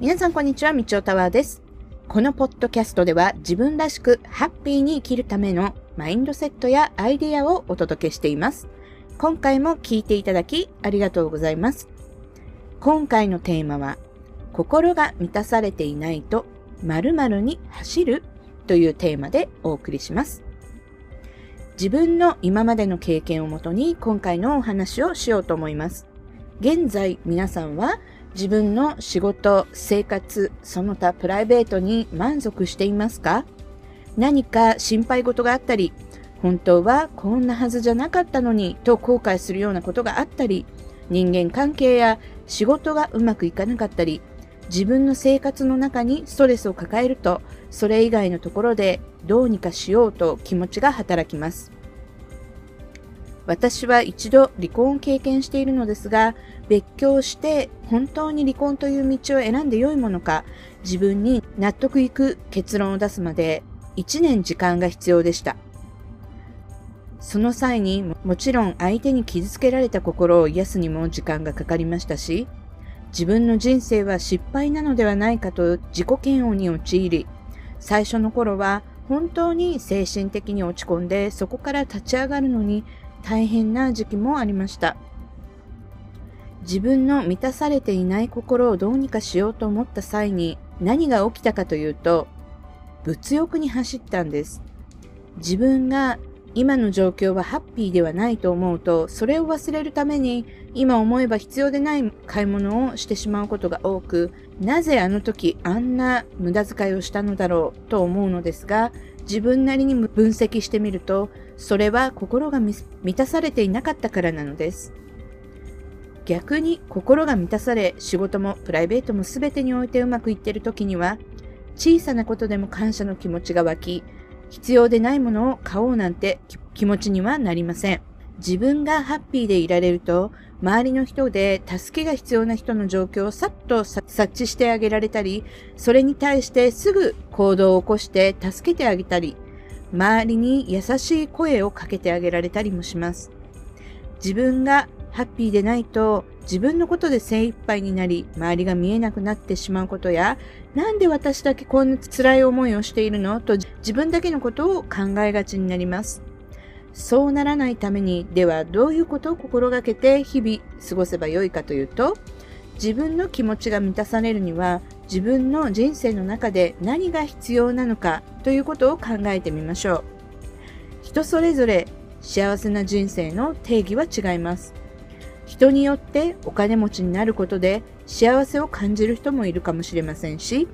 皆さんこんにちは、みちおタワーです。このポッドキャストでは自分らしくハッピーに生きるためのマインドセットやアイデアをお届けしています。今回も聞いていただきありがとうございます。今回のテーマは、心が満たされていないと〇〇に走るというテーマでお送りします。自分の今までの経験をもとに今回のお話をしようと思います。現在皆さんは自分の仕事、生活、その他プライベートに満足していますか？何か心配事があったり、本当はこんなはずじゃなかったのにと後悔するようなことがあったり、人間関係や仕事がうまくいかなかったり、自分の生活の中にストレスを抱えると、それ以外のところでどうにかしようと気持ちが働きます。私は一度離婚を経験しているのですが、別居をして本当に離婚という道を選んで良いものか、自分に納得いく結論を出すまで1年時間が必要でした。その際にもちろん相手に傷つけられた心を癒すにも時間がかかりましたし、自分の人生は失敗なのではないかと自己嫌悪に陥り、最初の頃は本当に精神的に落ち込んでそこから立ち上がるのに大変な時期もありました。自分の満たされていない心をどうにかしようと思った際に何が起きたかというと、物欲に走ったんです。自分が今の状況はハッピーではないと思うと、それを忘れるために今思えば必要でない買い物をしてしまうことが多く、なぜあの時あんな無駄遣いをしたのだろうと思うのですが、自分なりに分析してみると、それは心が満たされていなかったからなのです。逆に心が満たされ、仕事もプライベートも全てにおいてうまくいっている時には、小さなことでも感謝の気持ちが湧き、必要でないものを買おうなんて気持ちにはなりません。自分がハッピーでいられると、周りの人で助けが必要な人の状況をさっと察知してあげられたり、それに対してすぐ行動を起こして助けてあげたり、周りに優しい声をかけてあげられたりもします。自分がハッピーでないと自分のことで精一杯になり、周りが見えなくなってしまうことや、なんで私だけこんな辛い思いをしているの？と自分だけのことを考えがちになります。そうならないために、ではどういうことを心がけて日々過ごせばよいかというと、自分の気持ちが満たされるには、自分の人生の中で何が必要なのかということを考えてみましょう。人それぞれ幸せな人生の定義は違います。人によってお金持ちになることで幸せを感じる人もいるかもしれませんし、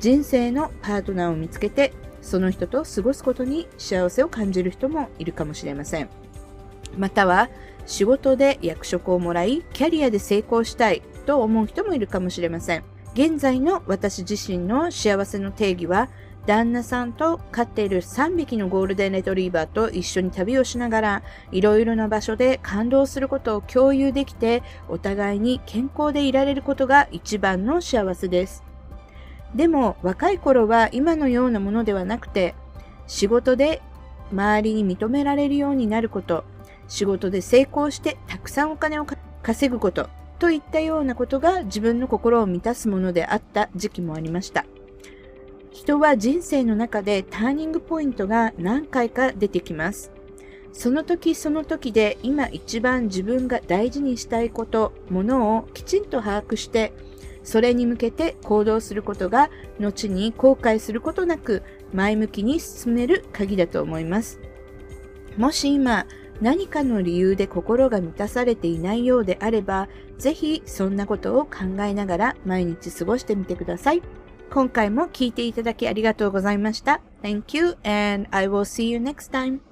人生のパートナーを見つけてその人と過ごすことに幸せを感じる人もいるかもしれません。または仕事で役職をもらいキャリアで成功したいと思う人もいるかもしれません。現在の私自身の幸せの定義は旦那さんと飼っている3匹のゴールデンレトリーバーと一緒に旅をしながら、いろいろな場所で感動することを共有できて、お互いに健康でいられることが一番の幸せです。でも若い頃は今のようなものではなくて、仕事で周りに認められるようになること、仕事で成功してたくさんお金を稼ぐこと、といったようなことが自分の心を満たすものであった時期もありました。人は人生の中でターニングポイントが何回か出てきます。その時その時で今一番自分が大事にしたいこと、ものをきちんと把握して、それに向けて行動することが後に後悔することなく前向きに進める鍵だと思います。もし今何かの理由で心が満たされていないようであれば、ぜひそんなことを考えながら毎日過ごしてみてください。今回も聞いていただきありがとうございました。Thank you and I will see you next time.